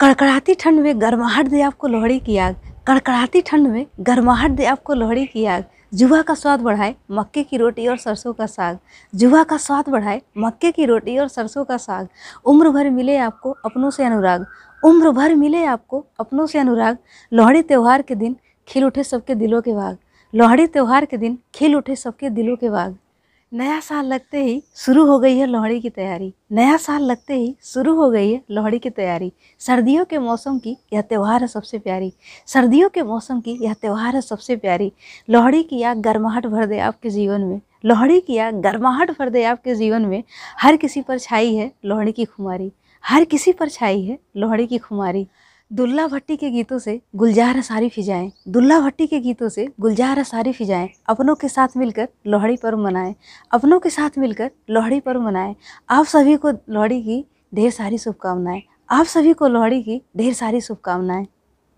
कड़कड़ाती ठंड में गर्माहट दे आपको लोहड़ी की आग। कड़कड़ाती ठंड में गर्माहट दे आपको लोहड़ी की आग। जुआ का स्वाद बढ़ाए मक्के की रोटी और सरसों का साग। जुआ का स्वाद बढ़ाए मक्के की रोटी और सरसों का साग। उम्र भर मिले आपको अपनों से अनुराग। उम्र भर मिले आपको अपनों से अनुराग। लोहड़ी त्यौहार के दिन खिल उठे सबके दिलों के बाग लोहड़ी त्यौहार के दिन खिल उठे सबके दिलों के बाग नया साल लगते ही शुरू हो गई है लोहड़ी की तैयारी। नया साल लगते ही शुरू हो गई है लोहड़ी की तैयारी। सर्दियों के मौसम की यह त्यौहार है सबसे प्यारी। सर्दियों के मौसम की यह त्यौहार है सबसे प्यारी। लोहड़ी की आग गर्माहट भर दे आपके जीवन में। लोहड़ी की आग गर्माहट भर दे आपके जीवन में। हर किसी पर छाई है लोहड़ी की खुमारी। हर किसी पर छाई है लोहड़ी की खुमारी। दुल्ला भट्टी के गीतों से गुलजार सारी फिजाएँ। दुल्ला भट्टी के गीतों से गुलजार सारी फिजाएँ। अपनों के साथ मिलकर लोहड़ी पर्व मनाएँ। अपनों के साथ मिलकर लोहड़ी पर्व मनाएँ। आप सभी को लोहड़ी की ढेर सारी शुभकामनाएँ। आप सभी को लोहड़ी की ढेर सारी शुभकामनाएँ।